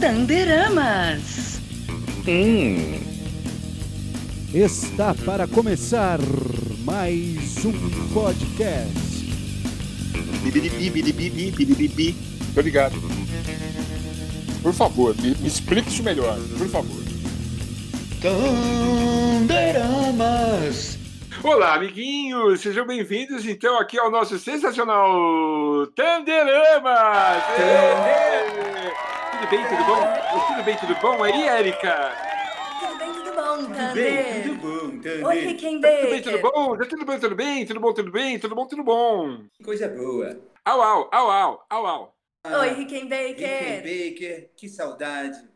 Tanderamas. Hum. Está para começar mais um podcast. Tô ligado. Por favor, me, me explique isso melhor, por favor. Tanderamas. Olá, amiguinhos! Sejam bem-vindos, então, aqui ao nosso sensacional Tanderamas! Ê! Tudo bem, tudo bom? Tudo bem, tudo bom? Aí, Érica? Tudo bem, tudo bom, Tudo Tander? bem, tudo bom, Tander. Oi, Ricken Tudo bem, tudo Baker. bom? Tá tudo bem, tudo bem? Tudo bom, tudo bem? Tudo bom, tudo bom? Que coisa boa. Au, au, au, au, au, au. Oi, Ricken Ricken Baker. Baker, que saudade.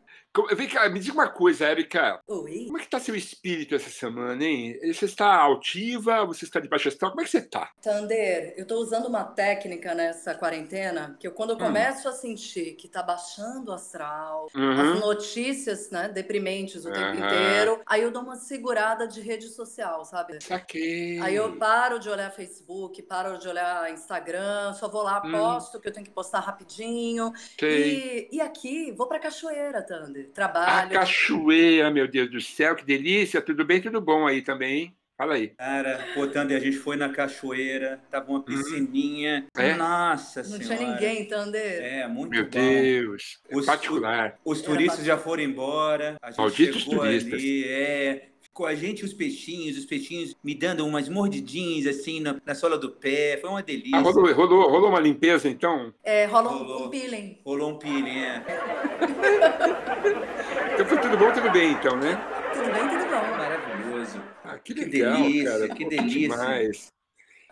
Vem cá, me diga uma coisa, Érica. Oi. Como é que tá seu espírito essa semana, hein? Você está altiva? Você está de baixa astral? Como é que você tá? Tander, eu tô usando uma técnica nessa quarentena que eu, quando eu começo a sentir que tá baixando o astral, as Uhum. notícias, né, deprimentes o tempo Aham. inteiro, aí eu dou uma segurada de rede social, sabe? Saquei. Aí eu paro de olhar Facebook, paro de olhar Instagram, só vou lá, Hum. posto que eu tenho que postar rapidinho. Sei. E, e aqui, vou pra cachoeira, Tander. A Trabalho. cachoeira, meu Deus do céu, que delícia. Tudo bem, tudo bom aí também, hein? Fala aí. Cara, pô, Tander, a gente foi na cachoeira, tava uma piscininha. É? Nossa Não senhora. tinha ninguém, Tander. É, muito Meu bom. Deus. É Os- particular. Os turistas já foram embora. A gente Malditos chegou turistas. ali, é. Ficou a gente e os peixinhos, os peixinhos me dando umas mordidinhas assim na, na sola do pé. Foi uma delícia. Ah, rolou, rolou, rolou uma limpeza, então? É, rola um, Rolou. um peeling. Rolou um peeling, é. Então foi tudo bom, tudo bem, então, né? Tudo bem, tudo bom. Maravilhoso. Ah, que Que legal, delícia, cara. que Pô, delícia. demais.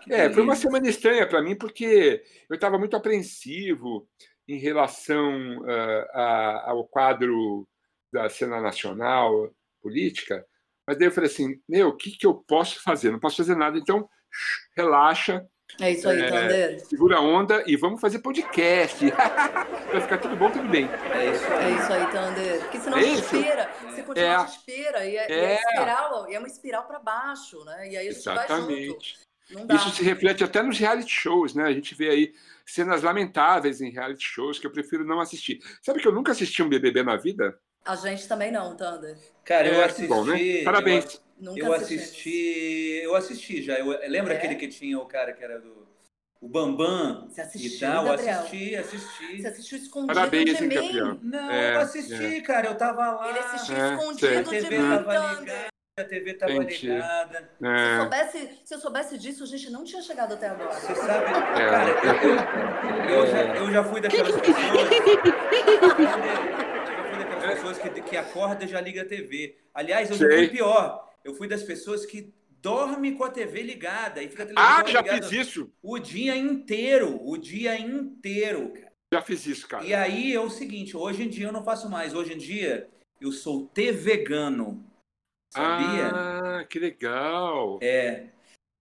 Que É, foi uma semana estranha para mim, porque eu estava muito apreensivo em relação ah, a- ao quadro da cena nacional política, mas daí eu falei assim, meu, o que, que eu posso fazer? Não posso fazer nada, então relaxa, É isso aí, É. Tander. segura a onda e vamos fazer podcast. Vai ficar tudo bom, tudo bem. É isso É aí. isso aí, Tander. Porque senão É a gente isso? inspira. Você continua É. a inspira e é, e é É. espiral, e é uma espiral para baixo, né? E aí a gente vai junto. Exatamente. Não dá. Isso se reflete até nos reality shows, né? A gente vê aí cenas lamentáveis em reality shows que eu prefiro não assistir. Sabe que eu nunca assisti um BBB na vida? A gente também não, Tander. Cara, eu É, assisti. bom, né? eu- Parabéns. Nunca Eu assistimos. assisti, eu assisti já. Eu, lembra É? aquele que tinha o cara que era do o Bambam Você e assistiu, tal? Gabriel? Assisti, assisti. Você assistiu escondido Parabéns, de hein, mim. Gabriel? Não, É, eu assisti, cara. Eu tava lá. Ele assistiu É, escondido de mim, a TV tava Entendi. ligada. Se, É, soubesse, se eu soubesse disso, a gente não tinha chegado até agora. Você sabe, É. cara, eu, eu, eu já, eu já fui daquelas pessoas. Eu já fui daquelas pessoas que, que acorda e já liga a TV. Aliás, eu fui pior. Eu fui das pessoas que dorme com a TV ligada e fica Ah, já ligada fiz isso. o dia inteiro, o dia inteiro, cara. Já fiz isso, cara. E aí é o seguinte, hoje em dia eu não faço mais. Hoje em dia eu sou vegano. Sabia? Ah, que legal. É.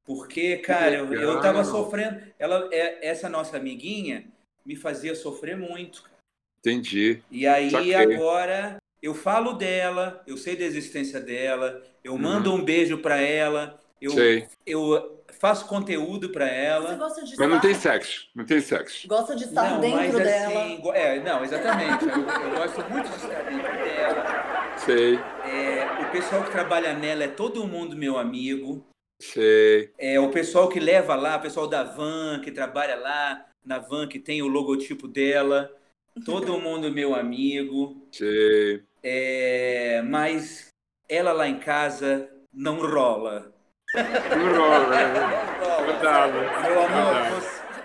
Porque, cara, eu, eu tava sofrendo. Ela, é, essa nossa amiguinha me fazia sofrer muito. Entendi. E aí Saquei. agora eu falo dela, eu sei da existência dela, eu mando um beijo pra ela, eu, Uhum. Sei. eu faço conteúdo pra Você ela. gosta de Mas não estar, tem sexo. Não tem sexo. gosta de estar Não, dentro mas dela. assim, é, não, exatamente. Eu, eu gosto muito de estar dentro dela. Sei, É, o pessoal que trabalha nela é todo mundo meu amigo. sei. É, o pessoal que leva lá, o pessoal da van, que trabalha lá na van, que tem o logotipo dela. Todo mundo meu amigo. Sei. É, mas ela lá em casa não rola. Não rola, né? Não rola. Verdade. Meu amor,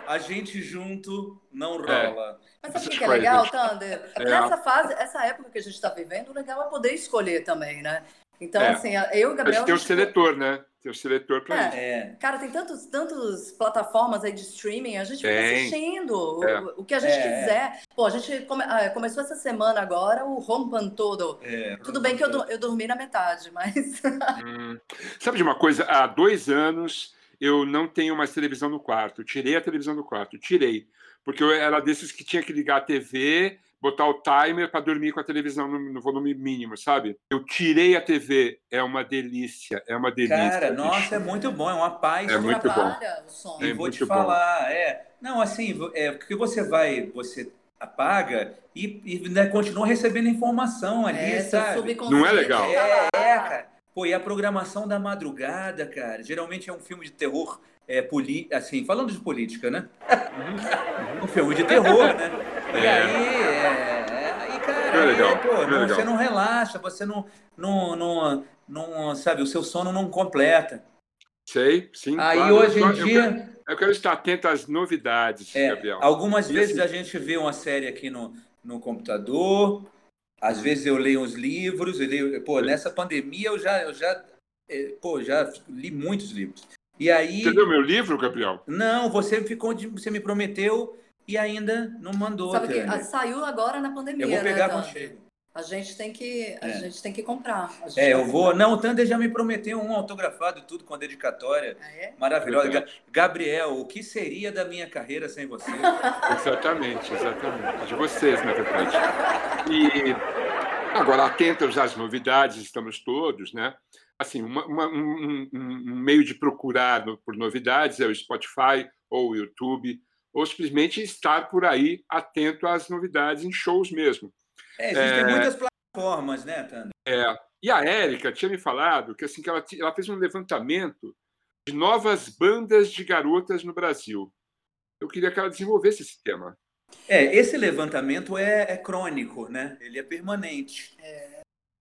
a gente junto não É. rola. Mas sabe o que, é legal. Tander? É. Nessa fase, essa época que a gente está vivendo, o legal é poder escolher também, né? Então, É. assim, eu e o Mas Gabriel. tem o seletor, né? Tem o seletor pra É. isso. É. Cara, tem tantos, tantos plataformas aí de streaming, a gente fica Tem. assistindo É. o, o que a gente É, quiser. Pô, a gente come- ah, começou essa semana agora o Rompan todo. é. Tudo bem que eu, do- eu dormi na metade, mas. Hum. Sabe de uma coisa? Há dois anos eu não tenho mais televisão no quarto. Eu tirei a televisão do quarto. Tirei. Porque eu era desses que tinha que ligar a TV, botar o timer para dormir com a televisão no, no volume mínimo, sabe? Eu tirei a TV. É uma delícia. É uma delícia. Cara, bicho. nossa, é muito bom, é uma paz. É muito bom. o som. E É vou muito te bom. falar, é. Não, assim, é porque você vai, você apaga e, e ainda continua recebendo informação ali, É, sabe? Não é legal? É, lá. é, cara. Pô, e a programação da madrugada, cara? Geralmente é um filme de terror, é, poli... assim, falando de política, né? um filme de terror, né? E É. aí, é, é, aí, cara, é legal, aí, pô, não não- legal. você não relaxa, você não, não, não, não, sabe, o seu sono não completa. Sei, sim. Aí claro. hoje em Eu quero- dia, Eu quero estar atento às novidades, é, Gabriel. algumas E vezes assim- a gente vê uma série aqui no, no computador, às vezes eu leio uns livros, eu leio, pô, nessa pandemia eu já, eu já, pô, já li muitos livros. E aí, Você leu meu livro, Gabriel? não, você ficou, você me prometeu e ainda não mandou. Sabe que Tânia. ah, saiu agora na pandemia, Eu vou pegar né, Tander? contigo. A gente tem que, a É. gente tem que comprar. A gente É, eu vou. comprar. Não, o Tander já me prometeu um autografado, tudo com a dedicatória Ah, é? maravilhosa. Verdade. Gabriel, o que seria da minha carreira sem você? Exatamente, exatamente. De vocês, na verdade. E agora, atentos às novidades, estamos todos, né? Assim, uma- uma- um, um- um meio de procurar por novidades é o Spotify ou o YouTube, ou simplesmente estar por aí atento às novidades em shows mesmo. É, existem É. muitas plataformas, né, Tander? E a Érica tinha me falado que, assim, que ela, ela fez um levantamento de novas bandas de garotas no Brasil. Eu queria que ela desenvolvesse esse tema. É, esse levantamento é, é crônico, né? Ele é permanente.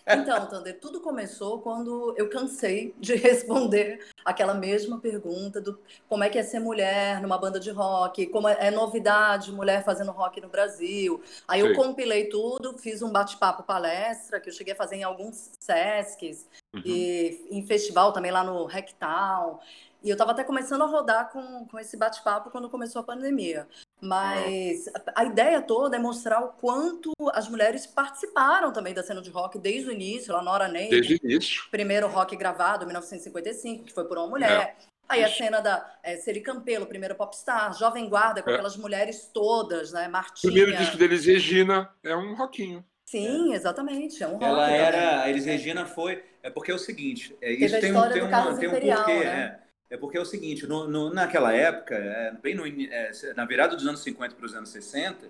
Então, Tander, tudo começou quando eu cansei de responder aquela mesma pergunta do como é que é ser mulher numa banda de rock, como é, é novidade mulher fazendo rock no Brasil. Aí eu Sei. compilei tudo, fiz um bate-papo palestra que eu cheguei a fazer em alguns SESCs Uhum. e em festival também lá no Rectal. E eu estava até começando a rodar com, com esse bate-papo quando começou a pandemia. Mas a a ideia toda é mostrar o quanto as mulheres participaram também da cena de rock desde o início, lá na Hora Ney, Desde o início. primeiro rock gravado, em 1955, que foi por uma mulher. Aí a cena da é, Celi Campelo, primeira popstar, Jovem Guarda, com É. aquelas mulheres todas, né? Martinha. primeiro disco deles, Regina, é um rockinho. Sim, exatamente, é um rock Ela também. era. A Elis Regina foi. É porque é o seguinte: é, Teve isso a tem um, história tem, uma, Carlos tem um Imperial, porquê. né? É. É porque é o seguinte: no, no- naquela época, é, bem no, é, na virada dos anos 50 para os anos 60,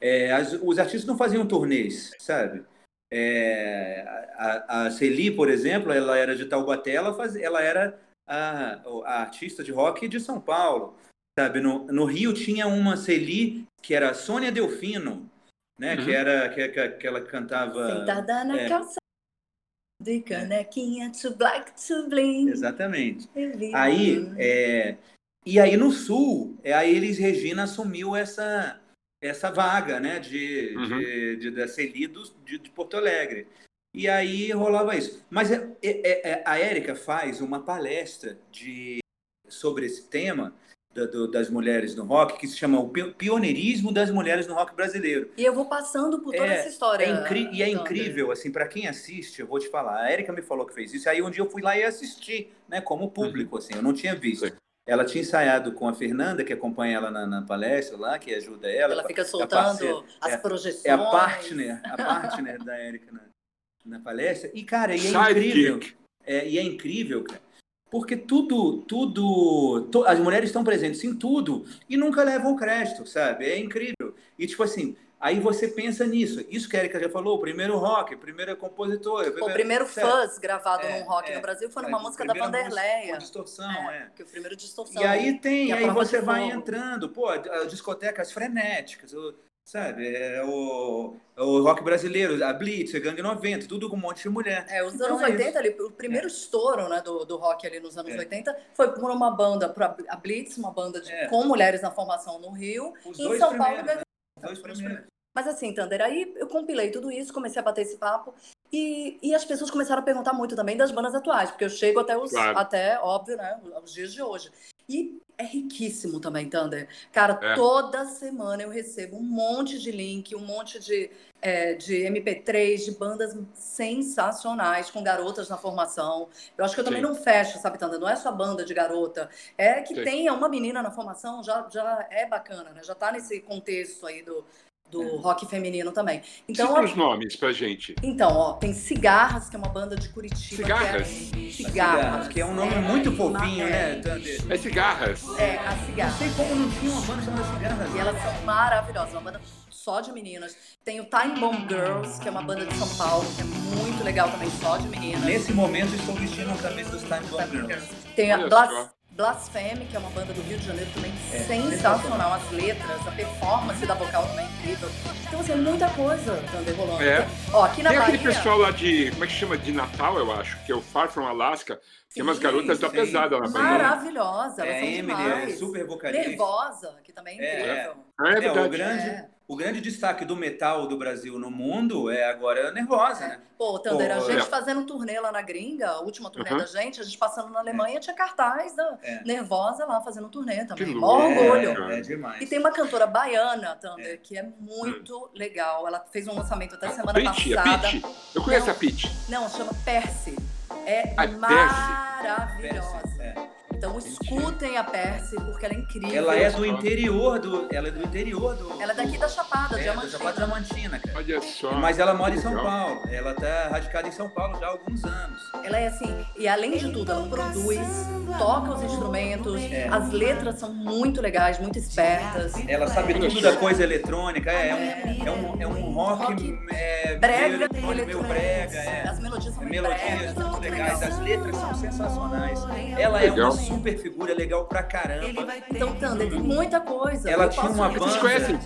é, as- os artistas não faziam turnês, sabe? É, a, a Celi, por exemplo, ela era de Taubaté, ela, fazia, ela era a, a artista de rock de São Paulo. Sabe, no, no Rio tinha uma Celi que era a Sônia Delfino, né? Uhum. Que era que, que, que ela cantava. Sentada na é. calça de canequinha, too black to bling. Exatamente. Vi. Aí, é, e aí no Sul, é, a Elis Regina assumiu essa, essa vaga, né, de, Uhum. de, de, da Celi do- de, de Porto Alegre. E aí rolava isso. Mas é- é- é- a Érica faz uma palestra de, sobre esse tema da- do- das mulheres no rock, que se chama o Pi- Pioneirismo das Mulheres no Rock Brasileiro. E eu vou passando por toda É, essa história. É incri- e é incrível, assim, para quem assiste, eu vou te falar. A Erika me falou que fez isso. Aí um dia eu fui lá e assisti, né, como público, assim, eu não tinha visto. Sim. Ela tinha ensaiado com a Fernanda, que acompanha ela na, na palestra lá, que ajuda ela. Ela fica parceira, soltando as é- projeções. É a partner, a partner da Erika na, na palestra. E, cara, e é incrível. É, e é incrível, cara. Porque tudo, tudo, to- as mulheres estão presentes em tudo e nunca levam o crédito, sabe? É incrível. E tipo assim, aí você pensa nisso. Isso que a Erika já falou, o primeiro rock, a primeira compositora. O primeiro sabe? fuzz gravado É, num rock é. no Brasil foi É, numa a música da Vanderleia. distorção, é. Que o primeiro distorção. E aí tem, E a aí você vai fogo. entrando, pô, discotecas frenéticas, sabe? É o, o rock brasileiro, a Blitz, a Gangue 90, tudo com um monte de mulher. É, os Então anos é 80, ali, o primeiro estouro né, do, do rock ali nos anos É. 80 foi por uma banda, a Blitz, uma banda de- É. com mulheres na formação no Rio. Os Em dois São Paulo né? Os dois primeiros. Mas assim, Tander, aí eu compilei tudo isso, comecei a bater esse papo e, e as pessoas começaram a perguntar muito também das bandas atuais, porque eu chego até os, Claro. até, óbvio, né, os dias de hoje. E é riquíssimo também, Tander. Cara, É. toda semana eu recebo um monte de link, um monte de, é, de MP3, de bandas sensacionais, com garotas na formação. Eu acho que eu também Sim. não fecho, sabe, Tander? Não é só banda de garota. É que Sim. tenha uma menina na formação, já, já é bacana, né? Já tá nesse contexto aí do, do rock feminino também. Então, Cita os nomes pra gente. então, ó, tem Cigarras, que é uma banda de Curitiba. Cigarras? Que é... Cigarras, que é um nome muito fofinho, é, né? É cigarras. É, a Não Cigarras. sei como não tinha uma banda chamada Cigarras. E elas são maravilhosas, uma banda só de meninas. Tem o Time Bomb Girls, que é uma banda de São Paulo, que é muito legal também, só de meninas. Nesse momento estou vestindo a camisa dos Time Bomb Girls. Tem a Blas só. Blasphemy, que é uma banda do Rio de Janeiro também É, sensacional. As letras, a performance da vocal também é incrível. Então, assim, é muita coisa também rolando. É. Ó, aqui na Tem aquele Bahia... pessoal lá de. Como é que chama? De Natal, eu acho, que é o Far From Alaska. Tem umas Sim, garotas da sim. pesada na banda. Maravilhosa, elas É, são Emily, demais. é super vocalista. Nervosa, que também é É, incrível. Ah, é É, o verdade. grande, É. o grande destaque do metal do Brasil no mundo é agora a Nervosa, né? Pô, Thunder, a gente é. fazendo um turnê lá na gringa, a última turnê Uhum. da gente, a gente passando na Alemanha, tinha cartaz da É. Nervosa lá fazendo um turnê também. Que Mó louco, orgulho. cara. É, é demais. E tem uma cantora baiana, Thunder, que é muito legal. Ela fez um lançamento até semana Pitty, a passada. Pitty. Eu conheço Não. a Pitty. Não, chama Percy. É Percy. maravilhosa. É. Então escutem a Percy, porque ela é incrível. Ela é do interior do. Ela é do interior do. Ela é daqui da Chapada, é, da Diamantina. Chapada Diamantina, cara. Olha só. Mas ela mora em São. Paulo. Ela tá radicada em São Paulo já há alguns anos. Ela é assim, e além de tudo, ela produz, toca os instrumentos, É. as letras são muito legais, muito espertas. Ela sabe tudo só. da coisa eletrônica. É, é um, é um, é um rock, Rock é, Brega, meio, meio eletrônico. brega, é. As melodias são Melodias é legais, legal. as letras são sensacionais. Ela é Legal. uma super figura, legal pra caramba. Então, Thunder, tem muita coisa. Ela Eu tinha uma dizer- Vocês banda- conhecem,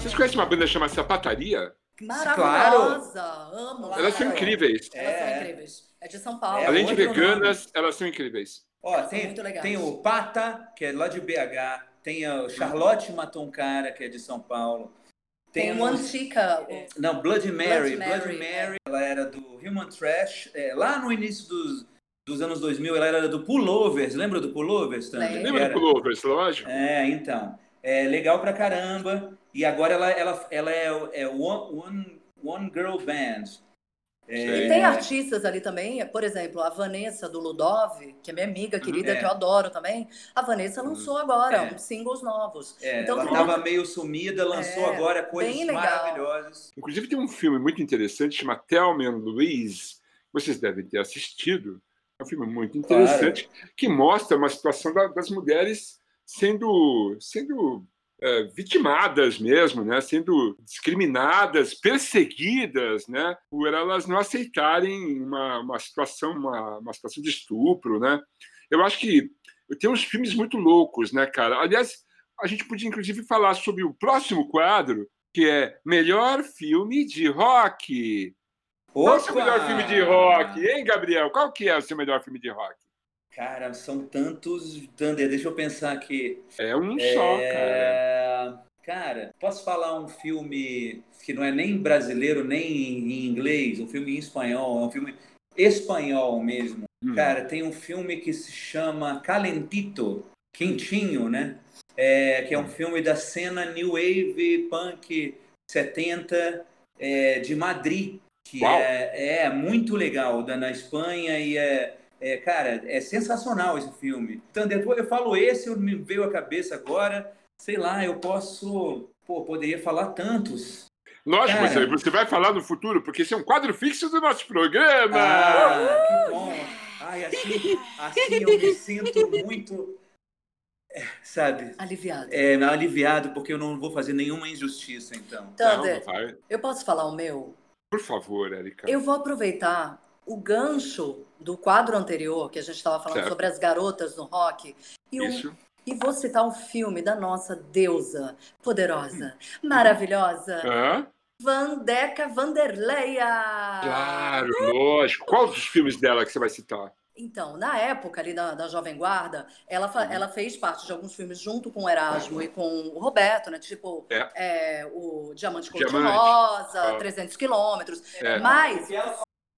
vocês conhecem uma banda chamada Sapataria? Maravilhosa, amo. Elas são incríveis. Elas são É. incríveis. É de São Paulo. É, Além de veganas, elas são incríveis. Ó, tem, tem o Pata, que é lá de BH. Tem a Charlotte Matou um Cara, que é de São Paulo. Tem um- o Antica. o- Não, Blood Mary. Blood Blood Mary, Mary, ela era do Human Trash. é, lá no início dos, dos anos 2000, ela era do Pullovers. Lembra do Pullovers também? Lembra Era- do Pullovers, lógico? É, então. É legal pra caramba. E agora ela, ela, ela é, é one, one, one Girl Band. E tem artistas ali também, por exemplo, a Vanessa do Ludov, que é minha amiga querida, É. que eu adoro também. A Vanessa lançou agora É. uns singles novos. É, Então, ela tem estava meio sumida, lançou É, agora coisas maravilhosas. Inclusive tem um filme muito interessante chamado Thelma and Louise. Vocês devem ter assistido. Um filme muito interessante que mostra uma situação da- das mulheres sendo sendo é, vitimadas mesmo, né? Sendo discriminadas, perseguidas, né? Por elas não aceitarem uma, uma situação uma, uma situação de estupro, né? Eu acho que tem uns filmes muito loucos, né, cara? Aliás, a gente podia inclusive falar sobre o próximo quadro que é melhor filme de rock. Qual é o seu melhor filme de rock, hein, Gabriel? Qual que é o seu melhor filme de rock? Cara, são tantos. Thunder, deixa eu pensar aqui. É um só, cara. É, Cara, posso falar um filme que não é nem brasileiro, nem em inglês, um filme em espanhol, é um filme espanhol mesmo. Hum. Cara, tem um filme que se chama Calentito, Quentinho, né? É, que é um filme da cena New Wave Punk 70 é, de Madrid, que Uau. é, é muito legal, da, na Espanha e é, é, cara, é sensacional esse filme. Então, depois eu falo esse, eu- me veio à cabeça agora, sei lá, eu posso, pô, poderia falar tantos. Lógico, Cara. você, vai falar no futuro, porque esse é um quadro fixo do nosso programa. Ah, que bom. Ai, assim, assim eu me sinto muito, é, sabe, Aliviada. é, aliviado, porque eu não vou fazer nenhuma injustiça, então. Não, Thunder, vai. eu posso falar o meu? Por favor, Erika. Eu vou aproveitar o gancho do quadro anterior, que a gente estava falando Certo. sobre as garotas no rock, e, o- e vou citar um filme da nossa deusa poderosa, maravilhosa, Hã? Vandeca Vanderleia. Claro, lógico. Qual dos filmes dela que você vai citar? Então, na época ali da, da Jovem Guarda, ela, Uhum. ela fez parte de alguns filmes junto com o Erasmo e com o Roberto, né? Tipo, é, o Diamante Cor de Diamante. Rosa, Ah. 300 quilômetros. É. Mas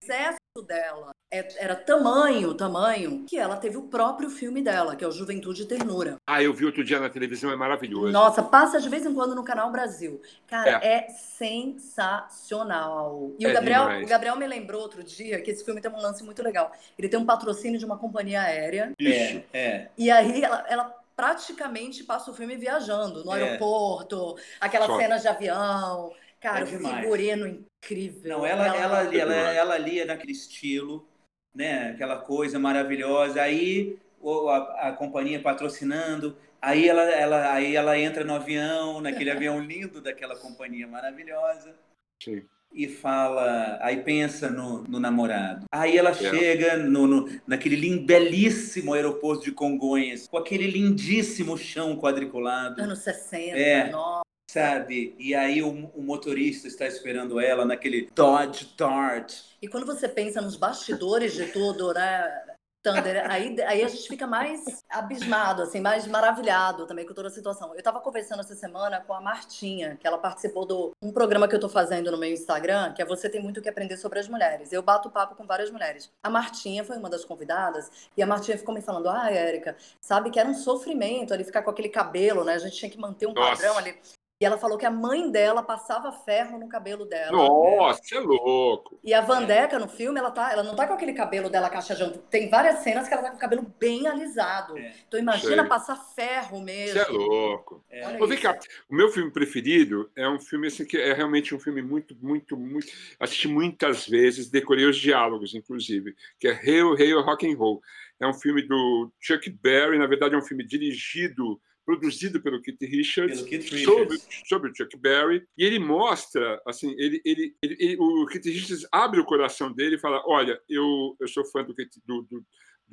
sucesso dela é- era tamanho, tamanho, que ela teve o próprio filme dela, que é o Juventude e Ternura. Ah, eu vi outro dia na televisão, é maravilhoso. Nossa, passa de vez em quando no Canal Brasil. Cara, é, sensacional. E É o, Gabriel, demais. o Gabriel me lembrou outro dia que esse filme tem um lance muito legal. Ele tem um patrocínio de uma companhia aérea. Isso. É, é. E aí ela, ela praticamente passa o filme viajando no É. aeroporto, aquelas Só. cenas de avião. Cara, É o demais. figurino incrível. Não, ela, ela, ali- ela, demais. ela ali é naquele estilo, né? Aquela coisa maravilhosa. Aí a, a companhia patrocinando. Aí ela, ela, aí ela entra no avião, naquele avião lindo daquela companhia maravilhosa. Sim. E fala, aí pensa no, no namorado. Aí ela chega no, no, naquele lindo, belíssimo aeroporto de Congonhas, com aquele lindíssimo chão quadriculado. Anos 60, É. nossa. Sabe? E aí o, o motorista está esperando ela naquele Dodge Dart. E quando você pensa nos bastidores de tudo, né, Thunder, aí, aí a gente fica mais abismado, assim, mais maravilhado também com toda a situação. Eu estava conversando essa semana com a Martinha, que ela participou de um programa que eu estou fazendo no meu Instagram, que é Você Tem Muito o que Aprender sobre as Mulheres. Eu bato papo com várias mulheres. A Martinha foi uma das convidadas, e a Martinha ficou me falando, ah, Érica, sabe que era um sofrimento ali ficar com aquele cabelo, né? A gente tinha que manter um Nossa. padrão ali. E ela falou que a mãe dela passava ferro no cabelo dela. Nossa, é louco. E a Vandeca no filme, ela, tá, ela não tá com aquele cabelo dela caixa de Tem várias cenas que ela tá com o cabelo bem alisado. É. Então imagina Sei. passar ferro mesmo. Você é louco. É. Ô, vem cá, o meu filme preferido é um filme assim que é realmente um filme muito, muito, muito. Assisti muitas vezes, decorei os diálogos, inclusive, que é Hail, Hail, Rock and Roll. É um filme do Chuck Berry, na verdade é um filme dirigido, produzido pelo Keith Richards, Pelo Keith sobre, Richards. sobre o Chuck Berry, e ele mostra, assim, ele, ele, ele, ele- o Keith Richards abre o coração dele e fala, olha, eu, eu sou fã do, do, do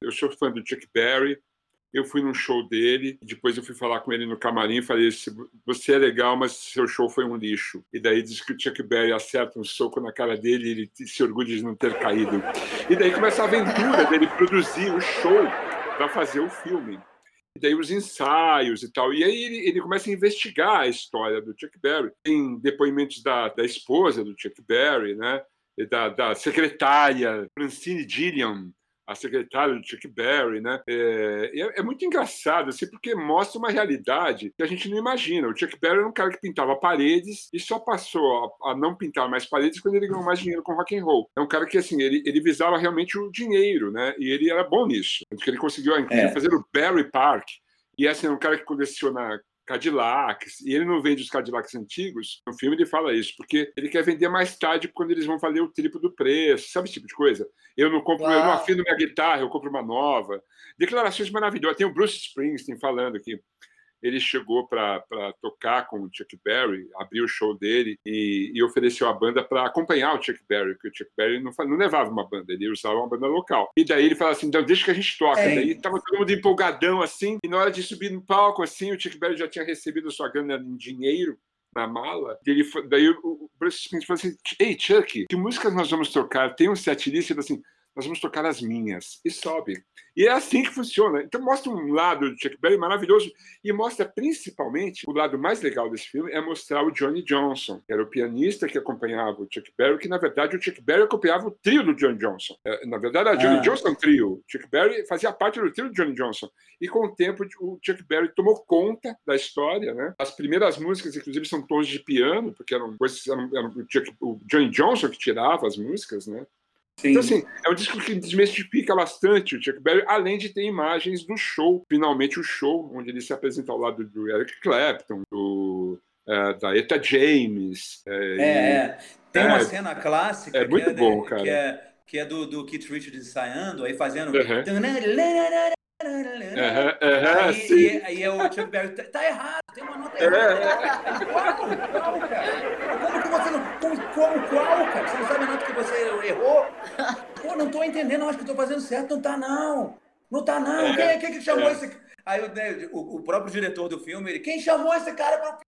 eu sou fã do Chuck Berry, eu fui num show dele, depois eu fui falar com ele no camarim e falei: "Se você é legal, mas seu show foi um lixo. E daí diz que o Chuck Berry acerta um soco na cara dele e ele se orgulha de não ter caído. E daí começa a aventura dele produzir o show para fazer o filme. E daí os ensaios e tal. E aí ele, ele começa a investigar a história do Chuck Berry. Tem depoimentos da, da esposa do Chuck Berry, né? Da, da secretária Francine Gilliam, a secretária do Chuck Berry, né? É, é, é muito engraçado, assim, porque mostra uma realidade que a gente não imagina. O Chuck Berry era um cara que pintava paredes e só passou a, a não pintar mais paredes quando ele ganhou mais dinheiro com rock and roll. É um cara que, assim, ele, ele visava realmente o dinheiro, né? E ele era bom nisso. Tanto que ele conseguiu, inclusive, É. fazer o Berry Park. E, assim, é um cara que coleciona Cadillacs, e ele não vende os Cadillacs antigos, no filme ele fala isso, porque ele quer vender mais tarde quando eles vão valer o triplo do preço, sabe esse tipo de coisa? Eu não compro, eu não Uau. afino minha guitarra, eu compro uma nova. Declarações maravilhosas. Tem o Bruce Springsteen falando que ele chegou para tocar com o Chuck Berry, abriu o show dele e, e ofereceu a banda para acompanhar o Chuck Berry, porque o Chuck Berry não, não levava uma banda, ele usava uma banda local. E daí ele fala assim: então deixa que a gente toca. É. Daí tava todo mundo empolgadão assim, e na hora de subir no palco, assim, o Chuck Berry já tinha recebido a sua grana em dinheiro na mala. Ele, daí o- Bruce Springsteen falou assim: Ei, Chuck, que músicas nós vamos tocar? Tem um set list? Ele falou assim: nós vamos tocar as minhas. E sobe. E é assim que funciona. Então mostra um lado do Chuck Berry maravilhoso e mostra principalmente o lado mais legal desse filme é mostrar o Johnny Johnson, que era o pianista que acompanhava o Chuck Berry, que na verdade o Chuck Berry acompanhava o trio do Johnny Johnson. É, Na verdade, a Johnny Ah. Johnson trio. O Chuck Berry fazia parte do trio do Johnny Johnson. E com o tempo o Chuck Berry tomou conta da história, né? As primeiras músicas, inclusive, são tons de piano, porque eram coisas eram, eram o, Chuck- o Johnny Johnson que tirava as músicas, né? Sim. Então, assim, é um disco que desmistifica bastante o Chuck Berry, além de ter imagens do show, finalmente o show, onde ele se apresenta ao lado do Eric Clapton, do, eh, da Eta James. É, é. Tem É. uma cena clássica É muito que bom, de- cara. Que é, que é do, do Keith Richards ensaiando, aí fazendo. Uhum. Aham, Aí, sim. e, aí é o Chuck Berry, tá, tá errado, tem uma nota É, errada. Qual? Qual, cara? Como que você não. Como, como qual, cara? Você não sabe a nota que você errou? Pô, não tô entendendo, acho que eu tô fazendo certo. Não tá, não. Não tá, não. É, quem, quem que chamou é. esse. Aí o, né, o, o próprio diretor do filme, ele, quem chamou esse cara pra.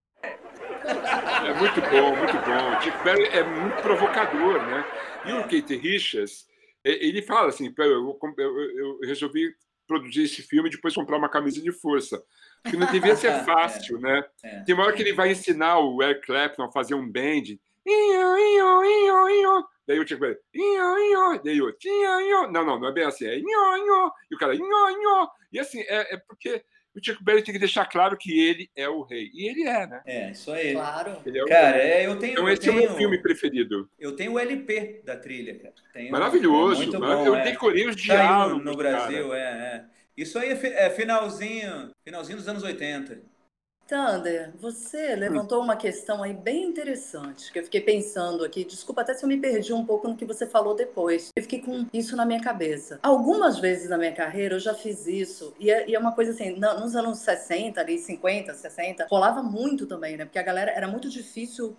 É muito bom, muito bom. O Chuck Berry é muito provocador, né? E o Kate Richards, ele fala assim, "Pô, eu, eu- eu resolvi produzir esse filme e depois comprar uma camisa de força. Porque não devia ser fácil, né? É. Tem uma hora que ele vai ensinar o Eric Clapton a fazer um band. Inho, inho, inho, inho. Daí o Chuck Berry, inho, inho. Daí o tinho, inho. Não, não, não é bem assim. É inho, inho. E o cara, inho, inho. E assim, é, é porque o Chuck Berry tem que deixar claro que ele é o rei. E ele é, né? É, isso aí. Claro. Ele é o Cara, rei. é, eu tenho. Então eu esse é o tenho, meu filme preferido. Eu tenho o LP da trilha, cara. Tenho- Maravilhoso. é muito marav- bom, eu é. decorei os Tá no, diálogos. no cara. Brasil, é, é. Isso aí é, é finalzinho, finalzinho dos anos 80. Tander, você levantou uma questão aí bem interessante, que eu fiquei pensando aqui. Desculpa até se eu me perdi um pouco no que você falou depois. Eu fiquei com isso na minha cabeça. Algumas vezes na minha carreira eu já fiz isso, e é, e é uma coisa assim, nos anos 60, ali, 50, 60, rolava muito também, né? Porque a galera era muito difícil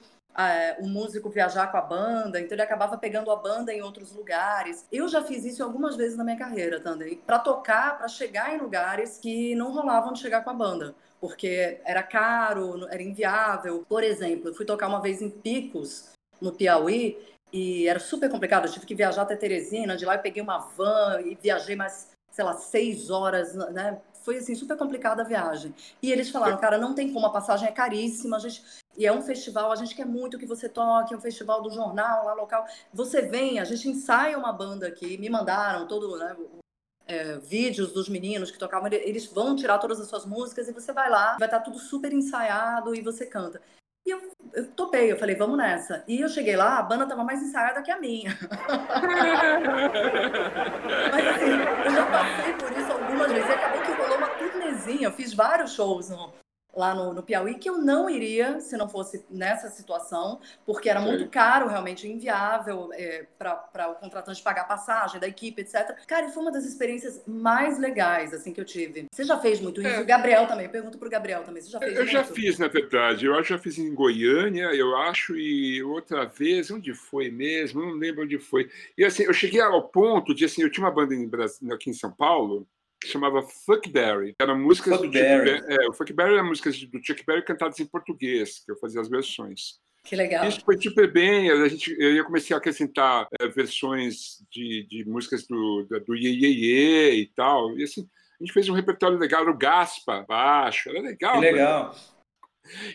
o um músico viajar com a banda, então ele acabava pegando a banda em outros lugares. Eu já fiz isso algumas vezes na minha carreira, Tander, para tocar, para chegar em lugares que não rolavam de chegar com a banda porque era caro, era inviável. Por exemplo, eu fui tocar uma vez em Picos, no Piauí, e era super complicado. Eu tive que viajar até Teresina, de lá eu peguei uma van e viajei mais, sei lá, seis horas, né? Foi assim, super complicada a viagem. E eles falaram, cara, não tem como, a passagem é caríssima, a gente. E é um festival, a gente quer muito que você toque, é um festival do jornal lá local. Você vem, a gente ensaia uma banda aqui, me mandaram todo né, é, vídeos dos meninos que tocavam, eles vão tirar todas as suas músicas e você vai lá, vai estar tudo super ensaiado e você canta. E eu, eu topei, eu falei, vamos nessa. E eu cheguei lá, a banda estava mais ensaiada que a minha. Mas assim, eu já passei por isso algumas vezes. E acabou que rolou uma turnezinha. Eu fiz vários shows no, lá no, no Piauí, que eu não iria se não fosse nessa situação, porque era Sim. muito caro, realmente inviável é, para o contratante pagar passagem da equipe, etc. Cara, e foi uma das experiências mais legais assim que eu tive. Você já fez muito isso? É. O Gabriel também, pergunto para o Gabriel também. Você já fez Eu muito? já fiz, na verdade. Eu já fiz em Goiânia, eu acho, e outra vez, onde foi mesmo? Não lembro onde foi. E assim, eu cheguei ao ponto de, assim, eu tinha uma banda em aqui em São Paulo, que chamava Fuckberry. Era músicas Fuck do Berry. Chuck Berry. É, o Fuckberry era músicas do Chuck Berry cantadas em português, que eu fazia as versões. Que legal. Isso foi super bem. A gente, eu comecei a acrescentar é, versões de, de músicas do, do Ye, Ye, Ye e tal. E assim, a gente fez um repertório legal, o Gaspa, baixo, era legal. Que legal.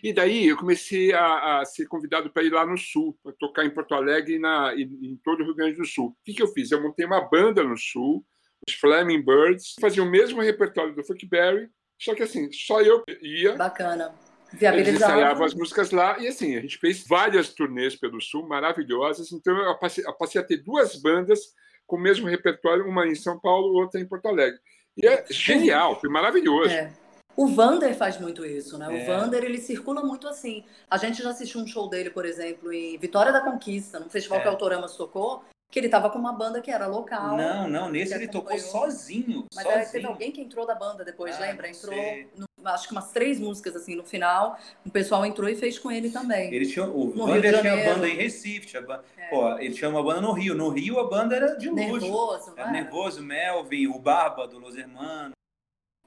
E daí eu comecei a, a ser convidado para ir lá no Sul, para tocar em Porto Alegre e na, em, em todo o Rio Grande do Sul. O que, que eu fiz? Eu montei uma banda no Sul, os Flaming Birds, faziam o mesmo repertório do Berry, só que assim, só eu ia. Bacana. Eles ensaiavam as músicas lá e assim, a gente fez várias turnês pelo Sul, maravilhosas. Então eu passei, eu passei a ter duas bandas com o mesmo repertório, uma em São Paulo, outra em Porto Alegre. E é genial, foi maravilhoso. É. O Vander faz muito isso, né? É. O Vander, ele circula muito assim. A gente já assistiu um show dele, por exemplo, em Vitória da Conquista, no festival é. que o Autoramas tocou que ele tava com uma banda que era local. Não, não, nesse ele tocou sozinho. Mas sozinho. teve alguém que entrou da banda depois, ah, lembra? Entrou, no, acho que umas três músicas assim no final. O pessoal entrou e fez com ele também. Ele tinha, o no Vander tinha banda em Recife. Tinha, é. pô, ele tinha uma banda no Rio. No Rio a banda era de luxo. Nervoso, era Nervoso, Melvin, o Barba do Los Hermanos.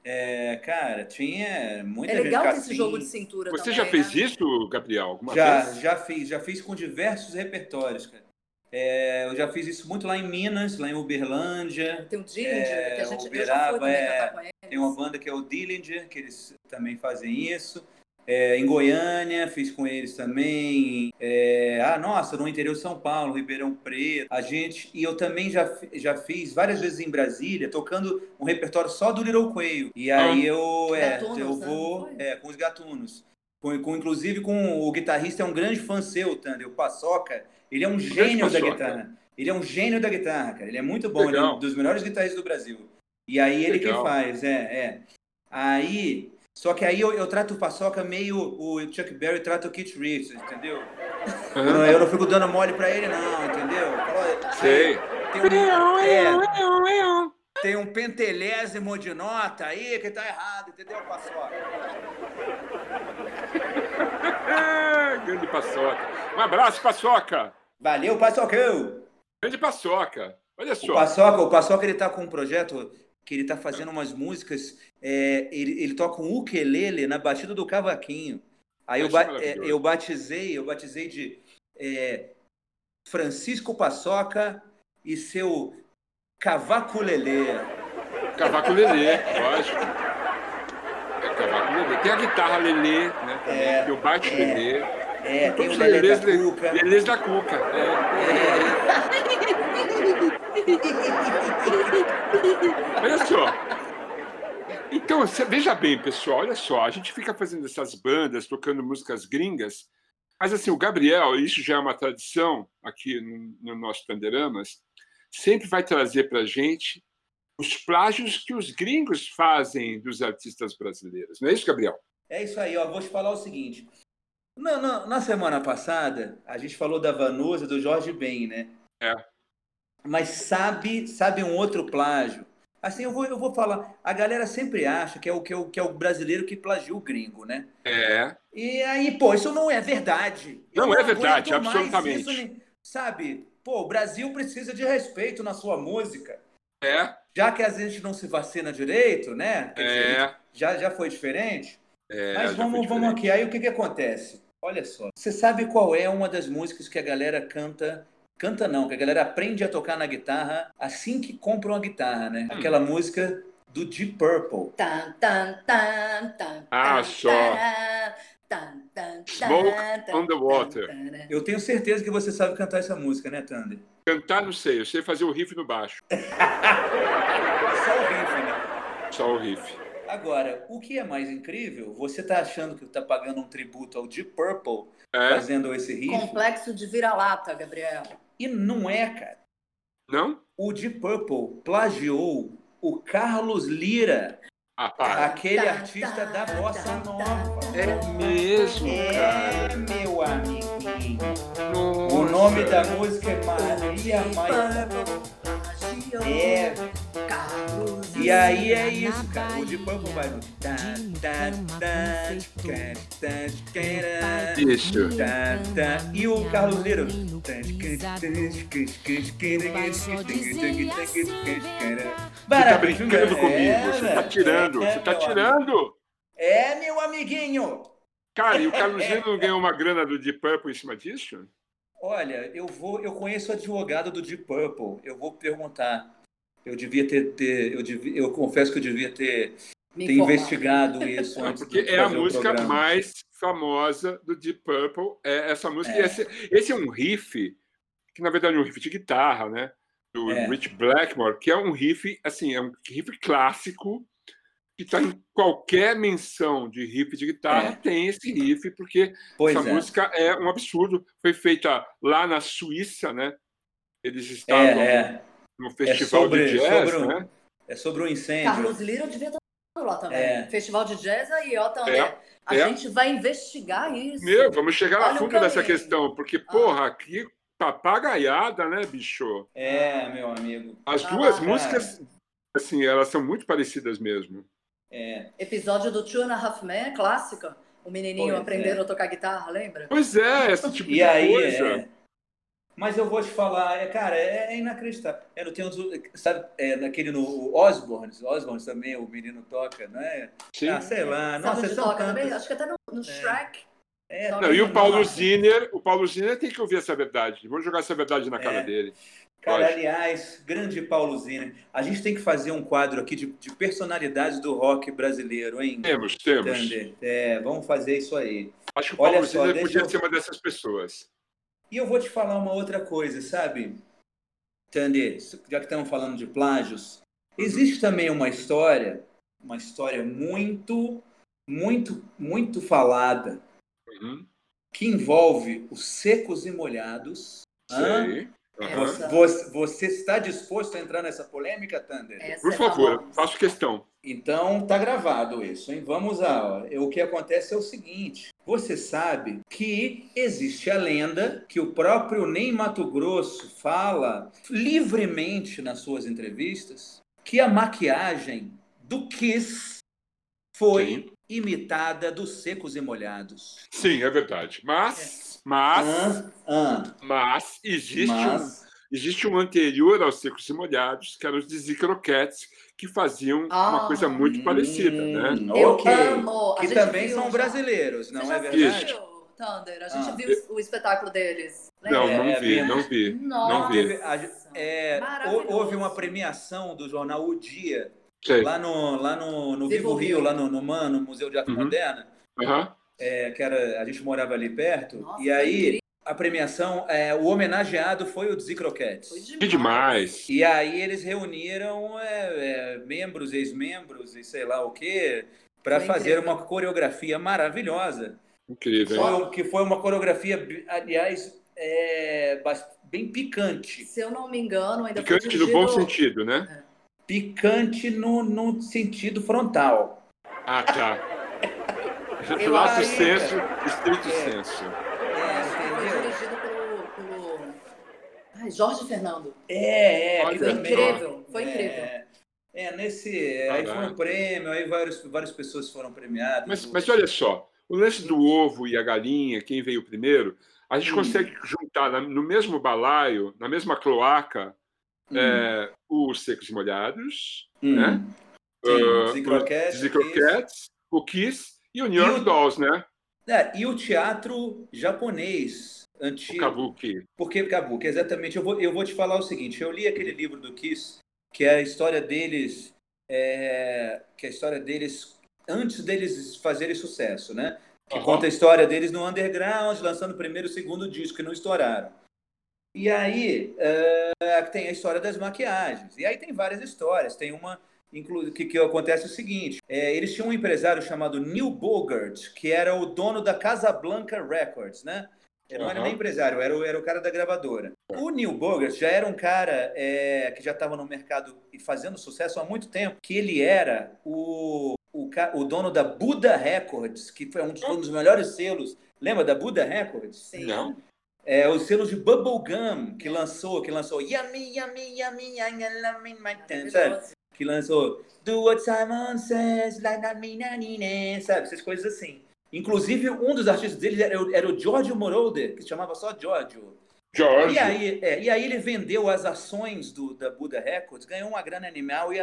É, cara, tinha muita É legal ter esse assim. jogo de cintura Você também, já fez né? isso, Gabriel? Alguma já, vez? já fiz. Já fiz com diversos repertórios, cara. É, eu já fiz isso muito lá em Minas, lá em Uberlândia. Tem o Dillinger, é, que a gente Uberaba, é, Tem uma banda que é o Dillinger, que eles também fazem isso. É, em Goiânia, fiz com eles também. É, ah, nossa, no interior de São Paulo, Ribeirão Preto. A gente. E eu também já, já fiz várias vezes em Brasília, tocando um repertório só do Little Coelho. E aí eu, é, Gatunos, eu né? vou. É, com os gatunos. Com, com, inclusive com o guitarrista, é um grande fã seu, Tander, o Paçoca. Ele é um gênio da guitarra. Ele é um gênio da guitarra, cara. Ele é muito bom, ele é um dos melhores guitarristas do Brasil. E aí ele Legal. que faz, é, é. Aí, só que aí eu, eu trato o Paçoca meio o Chuck Berry trata o Keith Reeves, entendeu? Uhum. Eu não fico dando mole pra ele, não, entendeu? Sei. Tem um, é, tem um pentelésimo de nota aí que tá errado, entendeu, Paçoca? Grande Paçoca. Um abraço, Paçoca. Valeu, Paçocão. Grande Paçoca. Olha só. O Paçoca, o Paçoca ele tá com um projeto que ele tá fazendo umas músicas. É, ele, ele toca um ukulele na batida do cavaquinho. Aí eu, ba é, eu batizei, eu batizei de é, Francisco Paçoca e seu Cavaculelê. Cavaculelê, lógico. Cavaco Lelê. Tem a guitarra Lelê, né? Também, É, tem o baixo é. Lelê. É, tem o Lelê Lelês, da Cuca. Lelês da Cuca. É. Olha só. Então, você- veja bem, pessoal, olha só, a gente fica fazendo essas bandas, tocando músicas gringas, mas assim, o Gabriel, isso já é uma tradição aqui no, no nosso Tanderamas, sempre vai trazer para a gente os plágios que os gringos fazem dos artistas brasileiros. Não é isso, Gabriel? É isso aí, ó. Vou te falar o seguinte. Na, na, na semana passada, a gente falou da Vanusa, do Jorge Ben, né? É. Mas sabe, sabe um outro plágio? Assim, eu vou, eu vou falar. A galera sempre acha que é, o, que, é o, que é o brasileiro que plagiou o gringo, né? É. E aí, pô, isso não é verdade. Não é verdade, aguento mais absolutamente. isso, sabe? Pô, o Brasil precisa de respeito na sua música. É. Já que a gente não se vacina direito, né? Quer dizer, É. já, já foi diferente. é Mas vamos, vamos diferente. aqui. Aí o que, que acontece? Olha só. Você sabe qual é uma das músicas que a galera canta? Canta não, que a galera aprende a tocar na guitarra assim que compra uma guitarra, né? Hum. Aquela música do Deep Purple. Tan, tan, tan, tan, Ah, só. tan, Smoke on the water. Eu tenho certeza que você sabe cantar essa música, né, Thunder? Cantar não sei, eu sei fazer o riff no baixo. Só o riff, né? Só o riff. Agora, o que é mais incrível, você tá achando que tá pagando um tributo ao Deep Purple É? fazendo esse riff? Complexo de vira-lata, Gabriel. E não é, cara. Não? O Deep Purple plagiou o Carlos Lira, Ah, para. aquele Tá, artista tá, da tá, bossa nova. É mesmo, cara. É, meu amiguinho. Nossa. O nome da música é Maria Maia. É, e aí é isso, cara. O Deep Purple vai no. tá, tá, tá, tá, tá, tá, Isso. tá, tá. E o Carlos Lira. Você tá brincando comigo, você tá tirando, você tá É, tirando. É, meu amiguinho. Cara, e o Carlos Lira não ganhou uma grana do Deep Purple em cima disso? Olha, eu vou, eu conheço o advogado do Deep Purple. Eu vou perguntar. Eu devia ter, ter eu, devia, eu confesso que eu devia ter, ter investigado isso Não, antes porque de é a música programa. mais famosa do Deep Purple. É essa música. É. Esse, esse é um riff, que na verdade é um riff de guitarra, né? Do É. Rich Blackmore, que é um riff, assim, é um riff clássico, que está em qualquer menção de riff de guitarra, É. tem esse riff, porque Pois essa é. música é um absurdo. Foi feita lá na Suíça, né? Eles É, estavam é, no festival sobre- de jazz, sobre o- né? é sobre o incêndio. Carlos Lira devia estar lá também. É. Festival de Jazz aí, ó, também. É, A é. gente vai investigar isso. Meu, vamos chegar Olha a fundo dessa questão, porque, Ah. porra, que papagaiada, né, bicho? É, meu amigo. As Ah, duas cara. músicas, assim, elas são muito parecidas mesmo. É, Episódio do Two and a Half Men, clássica. O menininho Pois aprendendo é. a tocar guitarra, lembra? Pois é, esse tipo E de aí, coisa. é... mas eu vou te falar, é, cara, é, é inacreditável. É, não tem uns, sabe, é, naquele no Osborne, Osborne também, o menino toca, né? Sim. Ah, sei lá, Sabe nossa, são toca também? Acho que até no, no Shrek. É, Não, e o Paulo. Ziner, o Paulo Ziner tem que ouvir essa verdade. Vamos jogar essa verdade na cara É. dele. Cara, Lógico. aliás, grande Paulo Ziner. A gente tem que fazer um quadro aqui de, de personalidades do rock brasileiro, hein? Temos, temos. Thunder? É, vamos fazer isso aí. Acho que o Olha Paulo só, Ziner podia eu- ser uma dessas pessoas. E eu vou te falar uma outra coisa, sabe? Thunder, já que estamos falando de plágios, existe também uma história, uma história muito, muito, muito falada, Uhum. que envolve os secos e molhados. Essa- Você, você está disposto a entrar nessa polêmica, Thunder? essa Por é favor, faço questão. Então tá gravado isso, hein? Vamos lá. ó. O que acontece é o seguinte: você sabe que existe a lenda que o próprio Ney Mato Grosso fala livremente nas suas entrevistas que a maquiagem do Kiss foi Sim. imitada dos secos e molhados. Sim, é verdade. Mas, mas, Hã? Hã? mas existe um Mas Existe um anterior aos Secos e Molhados, que eram os Dizzy Croquettes, que faziam uma Ah. coisa muito parecida, né? Hum, Eu ok. amo. A Que também viu são já. brasileiros, não Você é verdade? Assistiu, Thunder? A gente Ah. viu o espetáculo deles. Não, lembra? não É, vi, vimos. não vi. Nossa. Não vi. É, houve uma premiação do jornal O Dia, Sei. lá no, lá no, no Vivo Vivo Rio, Rio. lá no, no MAN, no Museu de Arte Uhum. Moderna, Aham. é, que era, a gente morava ali perto, Nossa, e aí incrível. A premiação, é, o homenageado foi o Dizzy Foi Croquettes. Que demais. E aí eles reuniram é, é, membros, ex-membros e sei lá o quê, para fazer uma coreografia maravilhosa. Incrível. Foi, que foi uma coreografia, aliás, é, bem picante. Se eu não me engano, ainda foi Picante no bom dirigido- sentido, né? Picante no, no sentido frontal. Ah, tá. Acho- senso, estrito É. senso. É, Foi entendeu? dirigido pelo, pelo... Ai, Jorge Fernando. É, é, Foi também- incrível, foi é, incrível. É, nesse. Aí foi um prêmio, aí vários, várias pessoas foram premiadas. Mas, mas olha só, o lance do ovo e a galinha, quem veio primeiro, a gente Hum. consegue juntar no mesmo balaio, na mesma cloaca, Hum, é, os secos e molhados, hum. né? Sim, Ah, Dizzy Croquettes, o Kiss e o New E York o- Dolls, né? É, e o teatro japonês O antigo. Kabuki. Porque Kabuki, exatamente. Eu vou, eu vou te falar o seguinte: eu li aquele livro do Kiss, que é a história deles, é, que é a história deles antes deles fazerem sucesso, né? Que Aham. conta a história deles no underground, lançando o primeiro e o segundo disco, que não estouraram. E aí é, tem a história das maquiagens. E aí tem várias histórias. Tem uma que, que acontece o seguinte: é, eles tinham um empresário chamado Neil Bogart, que era o dono da Casablanca Records, né? Ele não era Aham. nem empresário, era, o- era o cara da gravadora. O Neil Bogart já era um cara é, que já estava no mercado e fazendo sucesso há muito tempo, que ele era o, o, o dono da Buddha Records, que foi um dos, um dos melhores selos. Lembra da Buddha Records? Sim. Não? É, os selos de Bubblegum que lançou, que lançou Yummy, Yummy, Yummy, I'm gonna love my time, sabe? Que lançou Do What Simon Says, like that me, na, ni, sabe? Essas coisas assim. Inclusive, um dos artistas dele era, o- era o Giorgio Moroder, que se chamava só Giorgio. George. E aí, é, e aí ele vendeu as ações do, da Buddha Records, ganhou uma grana animal e,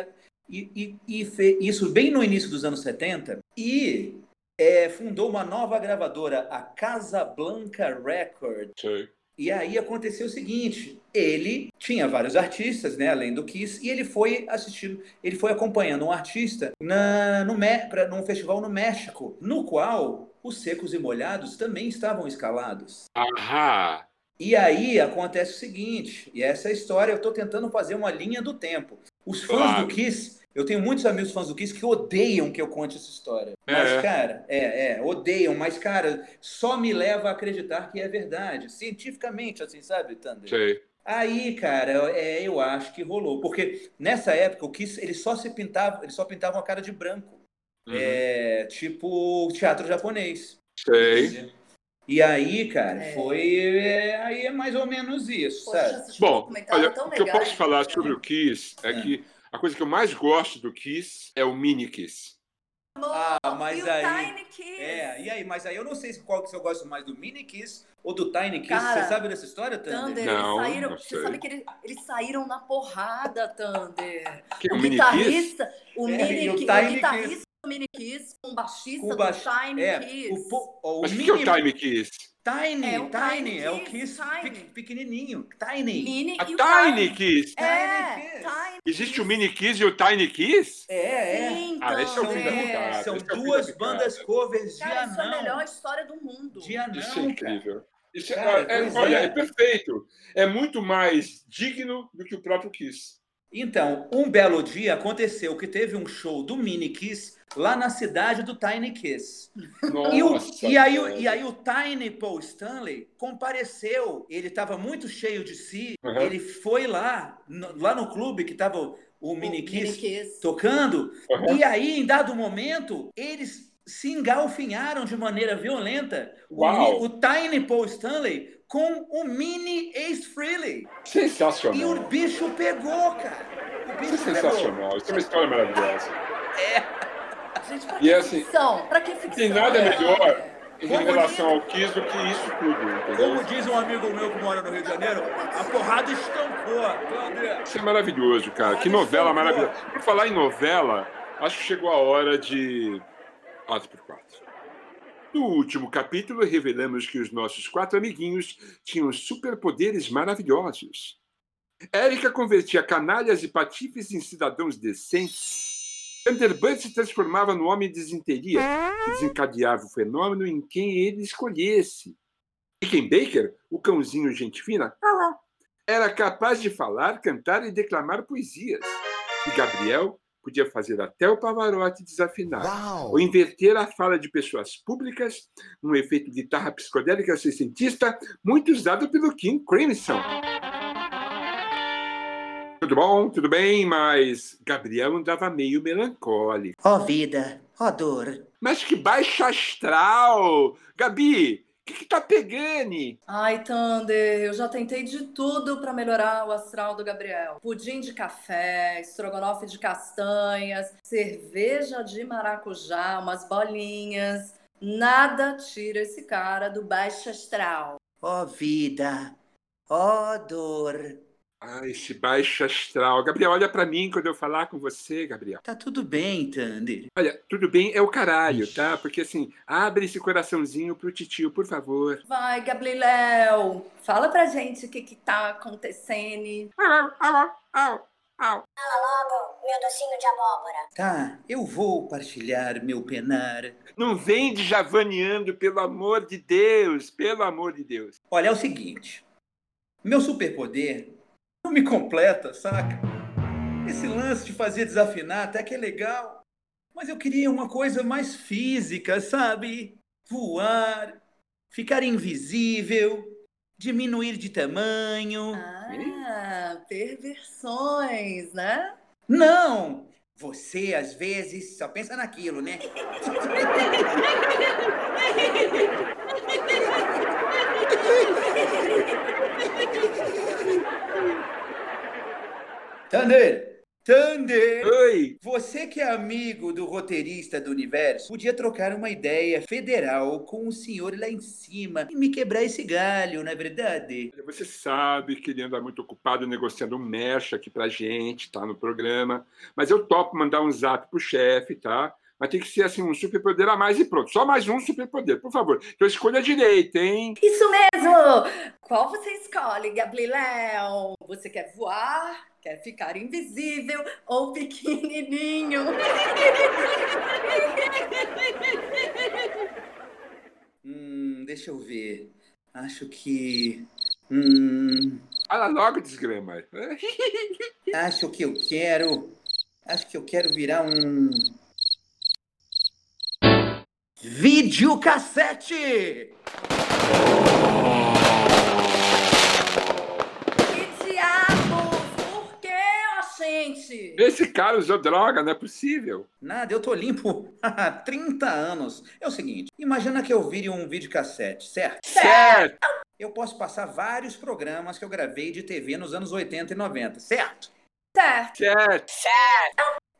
e, e, e isso bem no início dos anos 70 e é, fundou uma nova gravadora, a Casablanca Records. Sei. E aí aconteceu o seguinte: ele tinha vários artistas, né, além do Kiss, e ele foi assistindo, ele foi acompanhando um artista na, no, pra, num festival no México, no qual os secos e molhados também estavam escalados. Ahá. E aí acontece o seguinte, e essa é história, eu estou tentando fazer uma linha do tempo. Os fãs Claro. do Kiss, eu tenho muitos amigos fãs do Kiss que odeiam que eu conte essa história. Mas, É. cara, é, é, odeiam, mas, cara, só me leva a acreditar que é verdade. Cientificamente, assim, sabe, Thunder? Sei. Aí, cara, é, eu acho que rolou. Porque nessa época o Kiss, eles só se pintavam, eles só pintavam a cara de branco. Uhum. É, tipo teatro japonês. Sei. E aí, cara, É. foi. é, aí é mais ou menos isso, Poxa, sabe? Bom, olha, o que eu posso falar sobre o Kiss é É. que a coisa que eu mais gosto do Kiss é o mini Kiss. Ah, mas e o aí- Tiny Kiss. É, e aí, mas aí eu não sei se qual se eu gosto mais do Mini Kiss ou do Tiny Kiss. Cara, Você sabe dessa história, Thunder? Thunder, Não, eles saíram. não Você sabe que eles, eles saíram na porrada, Thunder. Que O o mini Kiss? guitarrista, o, É, mini, e o Tiny o guitarrista do Mini Kiss com o baixista Com o do baix- Tiny é, Kiss. o, ó, o Mas o que mini, que é o Time Kiss? Tiny, É o Tiny, Tiny é o Kiss, Tiny. pe- pequenininho. Tiny. Mini A e o Tiny Kiss. É, Tiny Kiss. Tiny Existe o. Mini Kiss e o Tiny Kiss? É, é. Sim, Ah, esse é o fim da Thunder. picada. São esse é duas picada. bandas covers de Cara, isso é a anão. melhor história do mundo. De anão, Isso é incrível. Isso é- Cara, é- olha, é. é perfeito. É muito mais digno do que o próprio Kiss. Então, um belo dia aconteceu que teve um show do Mini Kiss lá na cidade do Tiny Kiss. E, o- Nossa, e aí, o- e aí o Tiny Paul Stanley compareceu. Ele estava muito cheio de si. Uhum. Ele foi lá, no- lá no clube que estava o, o Mini O Kiss Kiss. tocando. Uhum. E aí, em dado momento, eles se engalfinharam de maneira violenta. O, Uau. Mi- o Tiny Paul Stanley com o Mini Ace Frehley. E Sensacional. o bicho pegou, cara. O Isso é bicho pegou. sensacional. Isso é uma história maravilhosa. Gente, pra E que é assim, ficção? Pra que ficção? tem nada É. melhor em Como relação ao Kiss do que isso tudo, entendeu? Como diz um amigo meu que mora no Rio de Janeiro, a porrada estampou. Isso é maravilhoso, cara. Que novela é boa. maravilhosa. Por falar em novela, acho que chegou a hora de 4x4. No último capítulo, revelamos que os nossos quatro amiguinhos tinham superpoderes maravilhosos. Érica convertia canalhas e patifes em cidadãos decentes. Thunderbird se transformava no homem desinteria, que desencadeava o fenômeno em quem ele escolhesse. Rickenbacker, o cãozinho gente fina, era capaz de falar, cantar e declamar poesias. E Gabriel podia fazer até o Pavarotti desafinar. Ou inverter a fala de pessoas públicas num efeito guitarra psicodélica sessentista muito usado pelo King Crimson. Tudo bom? Tudo bem? Mas Gabriel andava meio melancólico. Ó vida, Ó, dor. Mas que baixa astral! Gabi, o que, que tá pegando? Ai, Thunder, eu já tentei de tudo para melhorar o astral do Gabriel. Pudim de café, estrogonofe de castanhas, cerveja de maracujá, umas bolinhas. Nada tira esse cara do baixo astral. Ó, vida. Ó, dor. Ah, esse baixo astral. Gabriel, olha pra mim quando eu falar com você, Gabriel. Tá tudo bem, Thunder. Olha, tudo bem, é o caralho, tá? Porque assim, abre esse coraçãozinho pro titio, por favor. Vai, Gabriel, fala pra gente o que que tá acontecendo. Au, au, au, au. Fala logo, meu docinho de abóbora. Tá, eu vou partilhar meu penar. Não vem de javaneando, pelo amor de Deus, pelo amor de Deus. Olha, é o seguinte. Meu superpoder não me completa, saca? Esse lance de fazer desafinar até que é legal. Mas eu queria uma coisa mais física, sabe? Voar, ficar invisível, diminuir de tamanho. Ah, perversões, né? Não! Você, às vezes, só pensa naquilo, né? Thunder! Thunder! Oi! Você que é amigo do roteirista do universo, podia trocar uma ideia federal com o senhor lá em cima e me quebrar esse galho, não é verdade? Você sabe que ele anda muito ocupado negociando um merch aqui pra gente, tá no programa. Mas eu topo mandar um zap pro chefe, tá? Mas tem que ser assim, um superpoder a mais e pronto. Só mais um superpoder, por favor. Então escolha direito, hein? Isso mesmo! Qual você escolhe, Gabriel? Você quer voar? Quer ficar invisível ou pequenininho? Hum, deixa eu ver. Acho que. Hum, Fala logo, desgrama. acho que eu quero. Acho que eu quero virar um. Videocassete! Que diabos! Por que, ó, gente? Esse cara usou droga, não é possível. Nada, eu tô limpo há 30 anos. É o seguinte, imagina que eu vire um videocassete, certo? Certo! Eu posso passar vários programas que eu gravei de TV nos anos 80 e 90, certo? Certo. Certo!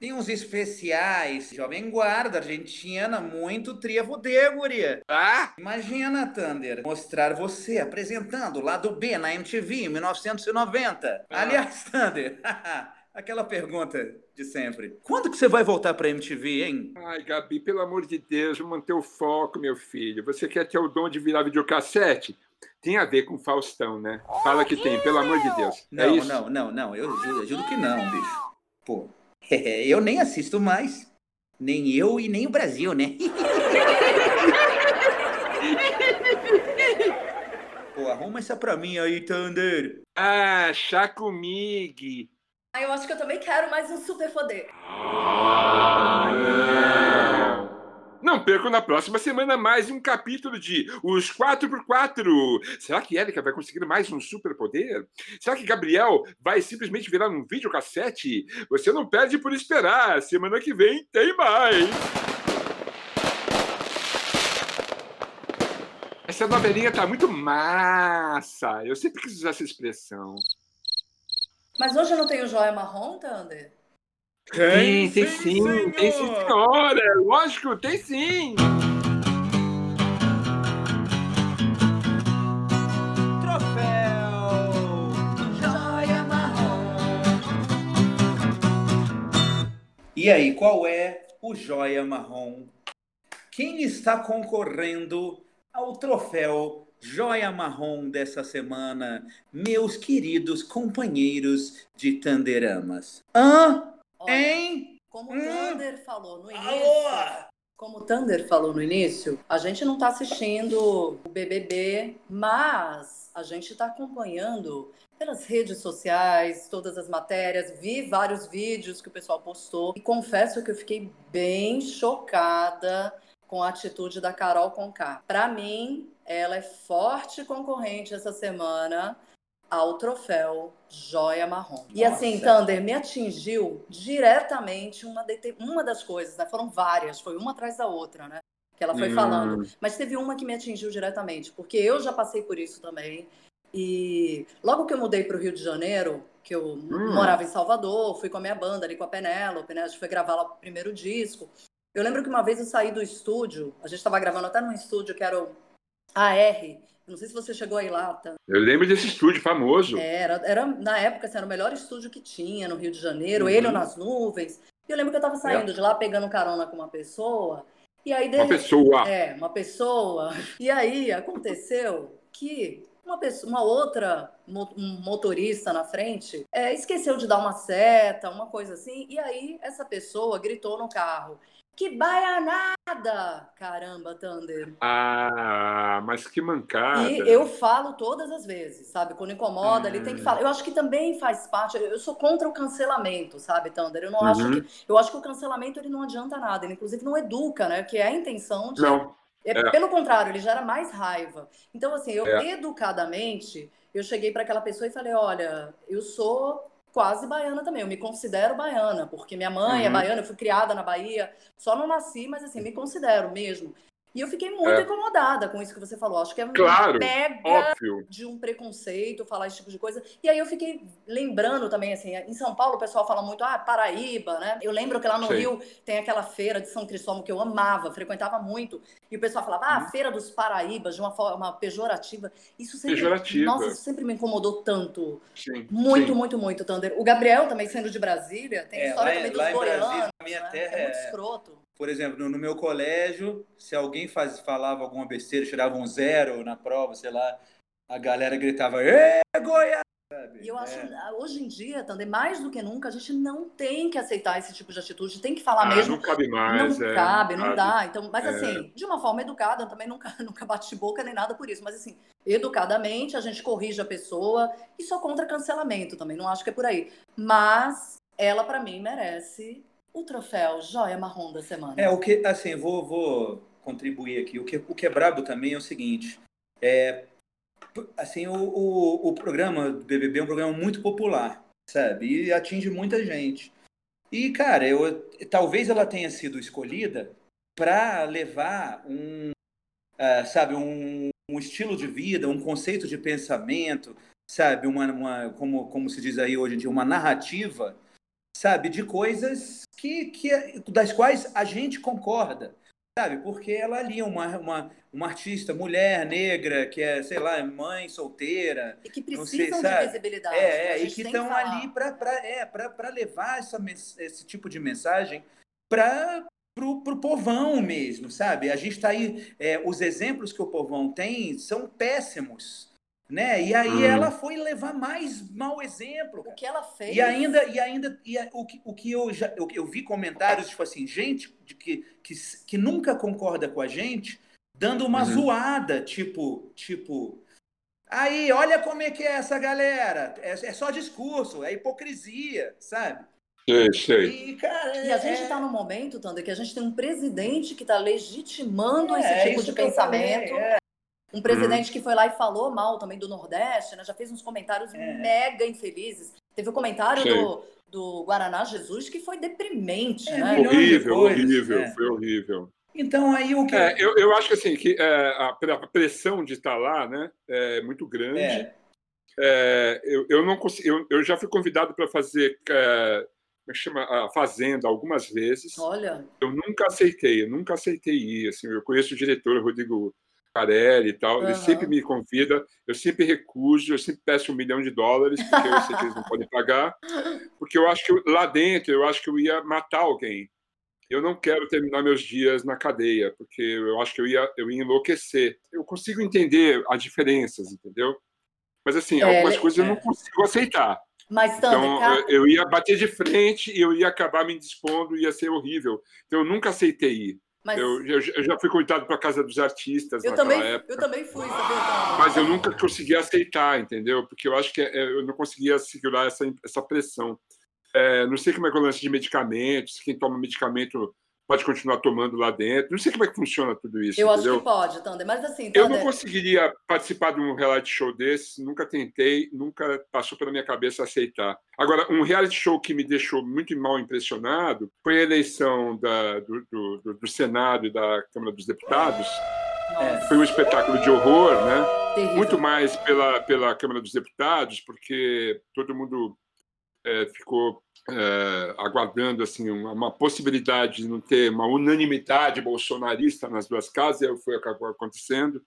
Tem uns especiais, Jovem Guarda, Argentina, muito trevo de, guria. Ah! Imagina, Thunder, mostrar você apresentando lá do B na MTV em 1990. Ah. Aliás, Thunder, aquela pergunta de sempre. Quando que você vai voltar pra MTV, hein? Ai, Gabi, pelo amor de Deus, manter o foco, meu filho. Você quer ter o dom de virar videocassete? Tem a ver com Faustão, né? Fala que tem, pelo amor de Deus. é Não, isso? não, não, não. Eu juro, eu juro que não, bicho. Pô, eu nem assisto mais. Nem eu e nem o Brasil, né? Pô, arruma essa pra mim aí, Thunder. Ah, chá comigo. Ah, eu acho que eu também quero mais um superpoder. Não percam na próxima semana mais um capítulo de Os 4x4. Será que Erika vai conseguir mais um superpoder? Será que Gabriel vai simplesmente virar um videocassete? Você não perde por esperar. Semana que vem tem mais. Essa novelinha tá muito massa. Eu sempre quis usar essa expressão. Mas hoje eu não tenho joia marrom, Thunder? Tem, tem sim, tem sim, senhora. Lógico, tem sim. Troféu Joia Marrom. E aí, qual é o Joia Marrom? Quem está concorrendo ao troféu Joia Marrom dessa semana, meus queridos companheiros de Tanderamas? Hã? Olha, Hein? como o Hum? Thunder falou no início. Alô? Como o Thunder falou no início, a gente não está assistindo o BBB, mas a gente está acompanhando pelas redes sociais, todas as matérias, vi vários vídeos que o pessoal postou e confesso que eu fiquei bem chocada com a atitude da Carol Conká. Para mim, ela é forte concorrente essa semana ao troféu Joia Marrom. E assim. Thunder, me atingiu diretamente uma, dete- uma das coisas, né? Foram várias, foi uma atrás da outra, né? Que ela foi Hum. falando. Mas teve uma que me atingiu diretamente, porque eu já passei por isso também. E logo que eu mudei para o Rio de Janeiro, que eu Hum. morava em Salvador, fui com a minha banda ali com a Penélope, né? A gente foi gravar lá o primeiro disco. Eu lembro que uma vez eu saí do estúdio, a gente estava gravando até num estúdio que era o AR. Não sei se você chegou aí lá, tá? Eu lembro desse estúdio famoso. Era, era na época assim, era o melhor estúdio que tinha no Rio de Janeiro, Uhum. ele nas nuvens. E eu lembro que eu tava saindo de lá pegando carona com uma pessoa. E aí Uma dele, pessoa. é, uma pessoa. E aí aconteceu que uma pessoa, uma outra um motorista na frente é, esqueceu de dar uma seta, uma coisa assim. E aí essa pessoa gritou no carro: "Que baianada! Caramba, Thunder!" Ah, mas que mancada. E eu falo todas as vezes, sabe? Quando incomoda, ele Hum. tem que falar. Eu acho que também faz parte. Eu sou contra o cancelamento, sabe, Thunder? Eu não acho Uhum. que. Eu acho que o cancelamento ele não adianta nada. Ele, inclusive, não educa, né? Que é a intenção de. Não, É, É. Pelo contrário, ele gera mais raiva. Então, assim, eu É. educadamente, eu cheguei para aquela pessoa e falei: olha, eu sou quase baiana também, eu me considero baiana, porque minha mãe é Uhum. baiana, eu fui criada na Bahia, só não nasci, mas assim, me considero mesmo. E eu fiquei muito É. incomodada com isso que você falou. Acho que é um Claro, mega óbvio. de um preconceito falar esse tipo de coisa. E aí eu fiquei lembrando também, assim, em São Paulo o pessoal fala muito, ah, Paraíba, né? Eu lembro que lá no Sei. Rio tem aquela feira de São Cristóvão que eu amava, frequentava muito. E o pessoal falava, ah, Uhum. feira dos Paraíbas, de uma forma pejorativa. Isso sempre, Pejorativa. nossa, isso sempre me incomodou tanto. Sim. Muito, sim. muito, muito, Thunder. O Gabriel também sendo de Brasília, tem É, história lá também dos lá em goianos. Brasília, na minha né? terra, é muito é- escroto. Por exemplo, no, no meu colégio, se alguém faz, falava alguma besteira, tirava um zero na prova, sei lá, a galera gritava, Ê, Goiás! E eu acho, É. hoje em dia, Thunder, mais do que nunca, a gente não tem que aceitar esse tipo de atitude, tem que falar Ah, mesmo. não cabe mais. não é, cabe, não cabe. dá. Então, mas É. assim, de uma forma educada, também nunca, nunca bate boca nem nada por isso. Mas assim, educadamente, a gente corrige a pessoa e sou contra cancelamento também, não acho que é por aí. Mas ela, pra mim, merece o troféu Joia Marrom da semana. É, o que, assim, vou, vou contribuir aqui. O que, o que é brabo também é o seguinte, é, assim, o, o, o programa do BBB é um programa muito popular, sabe? E atinge muita gente. E, cara, eu, talvez ela tenha sido escolhida para levar um, ah, sabe, um, um estilo de vida, um conceito de pensamento, sabe, uma, uma como, como se diz aí hoje em dia, uma narrativa, sabe, de coisas que, que das quais a gente concorda, sabe, porque ela ali é uma, uma, uma artista, mulher, negra, que é, sei lá, mãe solteira, E que precisam sei, sabe? de visibilidade. né? é, A é, e que estão ali para é, pra levar essa, esse tipo de mensagem para pro, pro povão mesmo, sabe? A gente está aí, é, os exemplos que o povão tem são péssimos, né? E aí Hum. ela foi levar mais mau exemplo. O que ela fez. E ainda, e ainda, e a- o que, o que eu já eu, eu vi comentários, tipo assim, gente de que, que, que nunca concorda com a gente, dando uma Uhum. zoada, tipo, tipo, aí, olha como é que é essa galera, é, é só discurso, é hipocrisia, sabe? Sei, sei. E, cara, E a gente é, está num momento, Tander, que a gente tem um presidente que está legitimando é, esse tipo de eu falei, pensamento. é. Um presidente que foi lá e falou mal também do Nordeste, né? Já fez uns comentários É. mega infelizes. Teve o comentário Sei. do, do Guaraná Jesus que foi deprimente, É, né? Horrível, horrível, é. foi horrível. Então, aí o que... É, eu, eu acho que assim, que é, a, a pressão de estar lá né, é muito grande. É. É, eu, eu não consigo, eu, eu já fui convidado para fazer é, como chama? a Fazenda algumas vezes. Olha, Eu nunca aceitei, eu nunca aceitei ir. Assim, eu conheço o diretor Rodrigo Carelli e tal, ele Aham. sempre me convida, eu sempre recuso, eu sempre peço um milhão de dólares, porque eu sei que eles não podem pagar, porque eu acho que eu- lá dentro eu acho que eu ia matar alguém. Eu não quero terminar meus dias na cadeia, porque eu acho que eu ia, eu ia enlouquecer. Eu consigo entender as diferenças, entendeu? Mas assim, É, algumas ele- coisas eu é. não consigo aceitar. mas Então, eu- eu ia bater de frente e eu ia acabar me indispondo, ia ser horrível. Então, eu nunca aceitei ir. Mas Eu, eu, eu já fui convidado para a Casa dos Artistas eu, também, época, eu também fui, sabia, mas eu nunca consegui aceitar, entendeu? Porque eu acho que é, eu não conseguia segurar essa, essa pressão. É, não sei como é que é o lance de medicamentos, quem toma medicamento pode continuar tomando lá dentro. Não sei como é que funciona tudo isso, Eu acho entendeu? que pode, Thunder. Mas assim, Eu não conseguiria participar de um reality show desse, nunca tentei, nunca passou pela minha cabeça aceitar. Agora, um reality show que me deixou muito mal impressionado foi a eleição da- do, do- do- do Senado e da Câmara dos Deputados. nossa, Foi um espetáculo de horror, né? terrível. Muito mais pela, pela Câmara dos Deputados, porque todo mundo eh, ficou eh, aguardando assim uma, uma possibilidade de não ter uma unanimidade bolsonarista nas duas casas, e foi acabou acontecendo.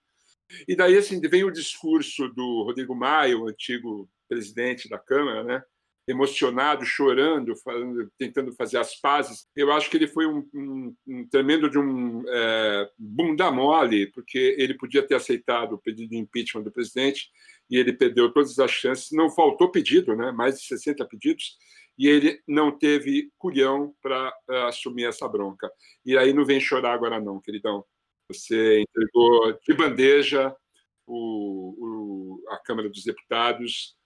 E daí assim vem o discurso do Rodrigo Maia, o antigo presidente da Câmara, né? emocionado, chorando, falando, tentando fazer as pazes. Eu acho que ele foi um, um- um tremendo de um é, bunda mole, porque ele podia ter aceitado o pedido de impeachment do presidente e ele perdeu todas as chances. Não faltou pedido, né? mais de 60 pedidos, e ele não teve culhão para assumir essa bronca. E aí não vem chorar agora não, queridão. Você entregou de bandeja o- o- a Câmara dos Deputados,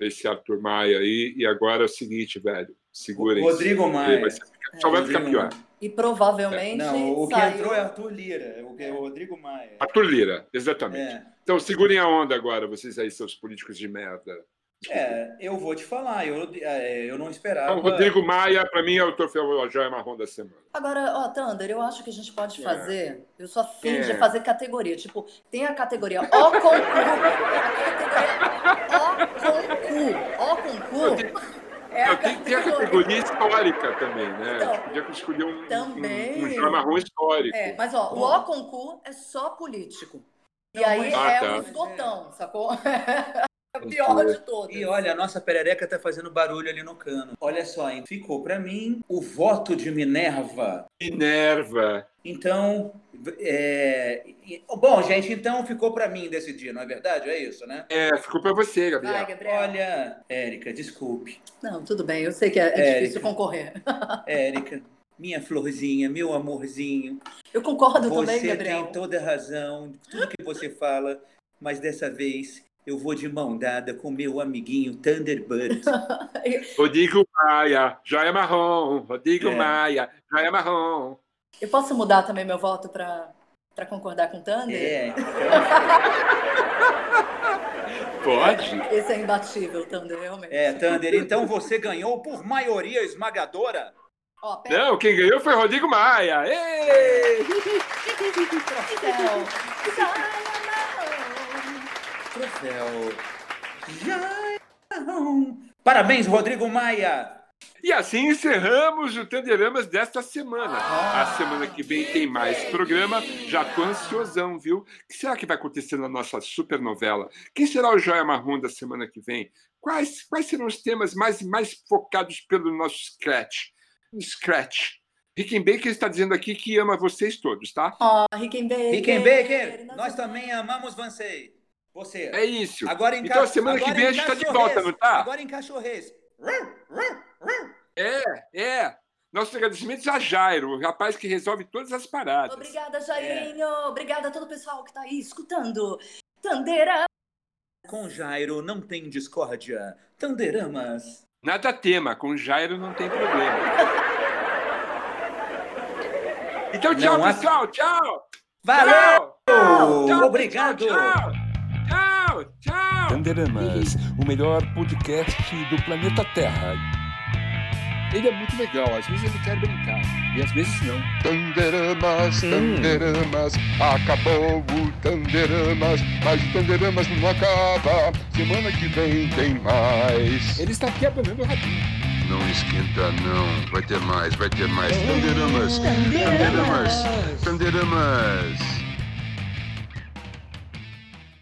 esse Arthur Maia aí, e agora é o seguinte, velho, segurem Rodrigo Maia. Vai ser- Só vai ficar pior. E provavelmente Não, o que saiu... entrou é Arthur Lira, o que é o Rodrigo Maia. Arthur Lira, exatamente. É, Então segurem a onda agora, vocês aí, seus políticos de merda. É, eu vou te falar, eu, é, eu não esperava. Então, Rodrigo Maia, para mim, é o troféu joia marrom da semana. Agora, ó, Thunder, eu acho que a gente pode É. fazer. Eu sou afim de É. fazer categoria. Tipo, tem a categoria O com cu. A categoria O com cu. O com cu. É tem, tem a categoria histórica também, né? Então, A gente podia escolher um, também. um, um joia marrom histórico. É, mas ó, o O com cu é só político. E Não, aí Ah, é tá. um esgotão, sacou? É o pior de todos. E olha, a nossa perereca tá fazendo barulho ali no cano. Olha só, hein? ficou para mim o voto de Minerva. Minerva. Então, é... bom, gente, então ficou para mim decidir, não é verdade? É isso, né? É, ficou para você, Gabriel. Vai, Gabriel. Olha, Érica, desculpe. Não, tudo bem, eu sei que é, é Érica. difícil concorrer. Érica, minha florzinha, meu amorzinho. Eu concordo também, Você Gabriel. tem toda a razão tudo que você fala, mas dessa vez eu vou de mão dada com meu amiguinho Thunderbird. Rodrigo Maia, joia marrom. Rodrigo É. Maia, joia marrom. Eu posso mudar também meu voto para para concordar com o Thunder? É, Pode? Esse é imbatível, Thunder, realmente. é, Thunder, então você ganhou por maioria esmagadora. Ó, Não, quem ganhou foi Rodrigo Maia. Ei! o troféu. Jairão. Parabéns, Rodrigo Maia. E assim encerramos o Tanderamas desta semana. A semana que vem tem mais programa. Já tô ansiosão, viu? O que será que vai acontecer na nossa super novela? Quem será o Joia Marrom da semana que vem? Quais, quais serão os temas mais, mais focados pelo nosso Scratch? Scratch. Rickenbacker está dizendo aqui que ama vocês todos, tá? Ó, Rickenbacker. Rickenbacker, nós também amamos você. Você. É isso. Agora em Então, ca- semana que vem em a gente tá de volta, não tá? Agora em cachorrês. É, é. Nossos agradecimentos a Jairo, o rapaz que resolve todas as paradas. Obrigada, Jairinho. Obrigada a todo o pessoal que tá aí escutando. Tandeira. Com Jairo não tem discórdia. Tanderamas. Nada tema, com Jairo não tem problema. Então, tchau, Não pessoal. Tchau. Valeu! Tchau. Tchau, Obrigado! Tchau. Tchau. Tchau. Tanderamas, o melhor podcast do planeta Terra. Ele é muito legal, às vezes ele quer brincar, e às vezes não. Tanderamas, Tanderamas, acabou o Tanderamas, mas o Tanderamas não acaba. Semana que vem tem mais. Ele está aqui abanando o rabinho. Não esquenta não, vai ter mais, vai ter mais. Tanderamas, Tanderamas, Tanderamas.